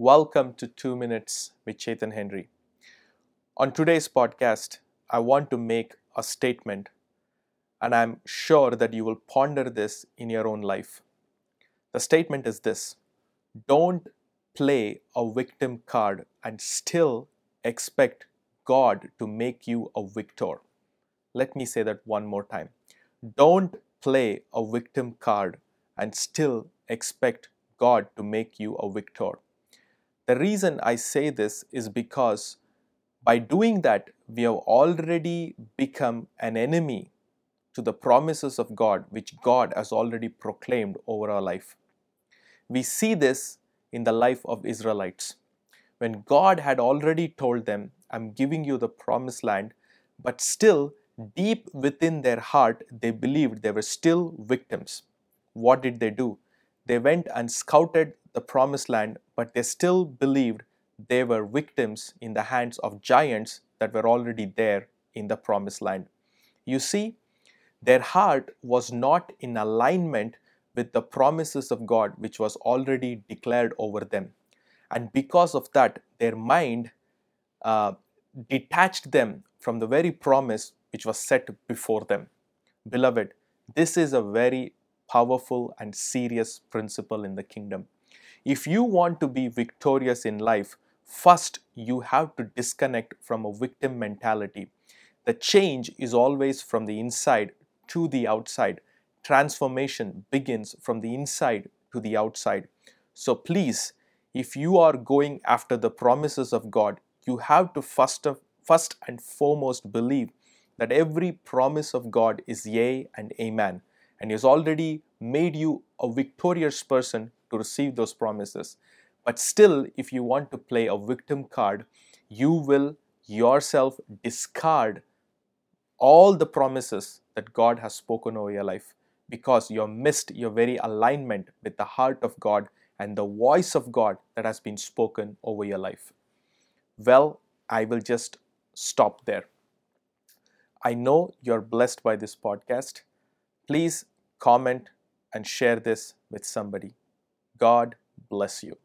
Welcome to 2 Minutes with Chetan Henry. On today's podcast, I want to make a statement, and I'm sure that you will ponder this in your own life. The statement is this Don't play a victim card and still expect God to make you a victor. Let me say that one more time. Don't play a victim card and still expect God to make you a victor. The reason I say this is because by doing that, we have already become an enemy to the promises of God, which God has already proclaimed over our life. We see this in the life of Israelites. When God had already told them, I'm giving you the promised land, but still, deep within their heart, they believed they were still victims. What did they do? They went and scouted the promised land, but they still believed they were victims in the hands of giants that were already there in the promised land. You see, their heart was not in alignment with the promises of God, which was already declared over them. And because of that, their mind uh, detached them from the very promise which was set before them. Beloved, this is a very powerful and serious principle in the kingdom. If you want to be victorious in life, first you have to disconnect from a victim mentality. The change is always from the inside to the outside. Transformation begins from the inside to the outside. So please, if you are going after the promises of God, you have to first, first and foremost believe that every promise of God is yea and amen and He has already made you a victorious person to receive those promises. But still, if you want to play a victim card, you will yourself discard all the promises that God has spoken over your life because you have missed your very alignment with the heart of God and the voice of God that has been spoken over your life. Well, I will just stop there. I know you're blessed by this podcast. Please comment and share this with somebody. God bless you.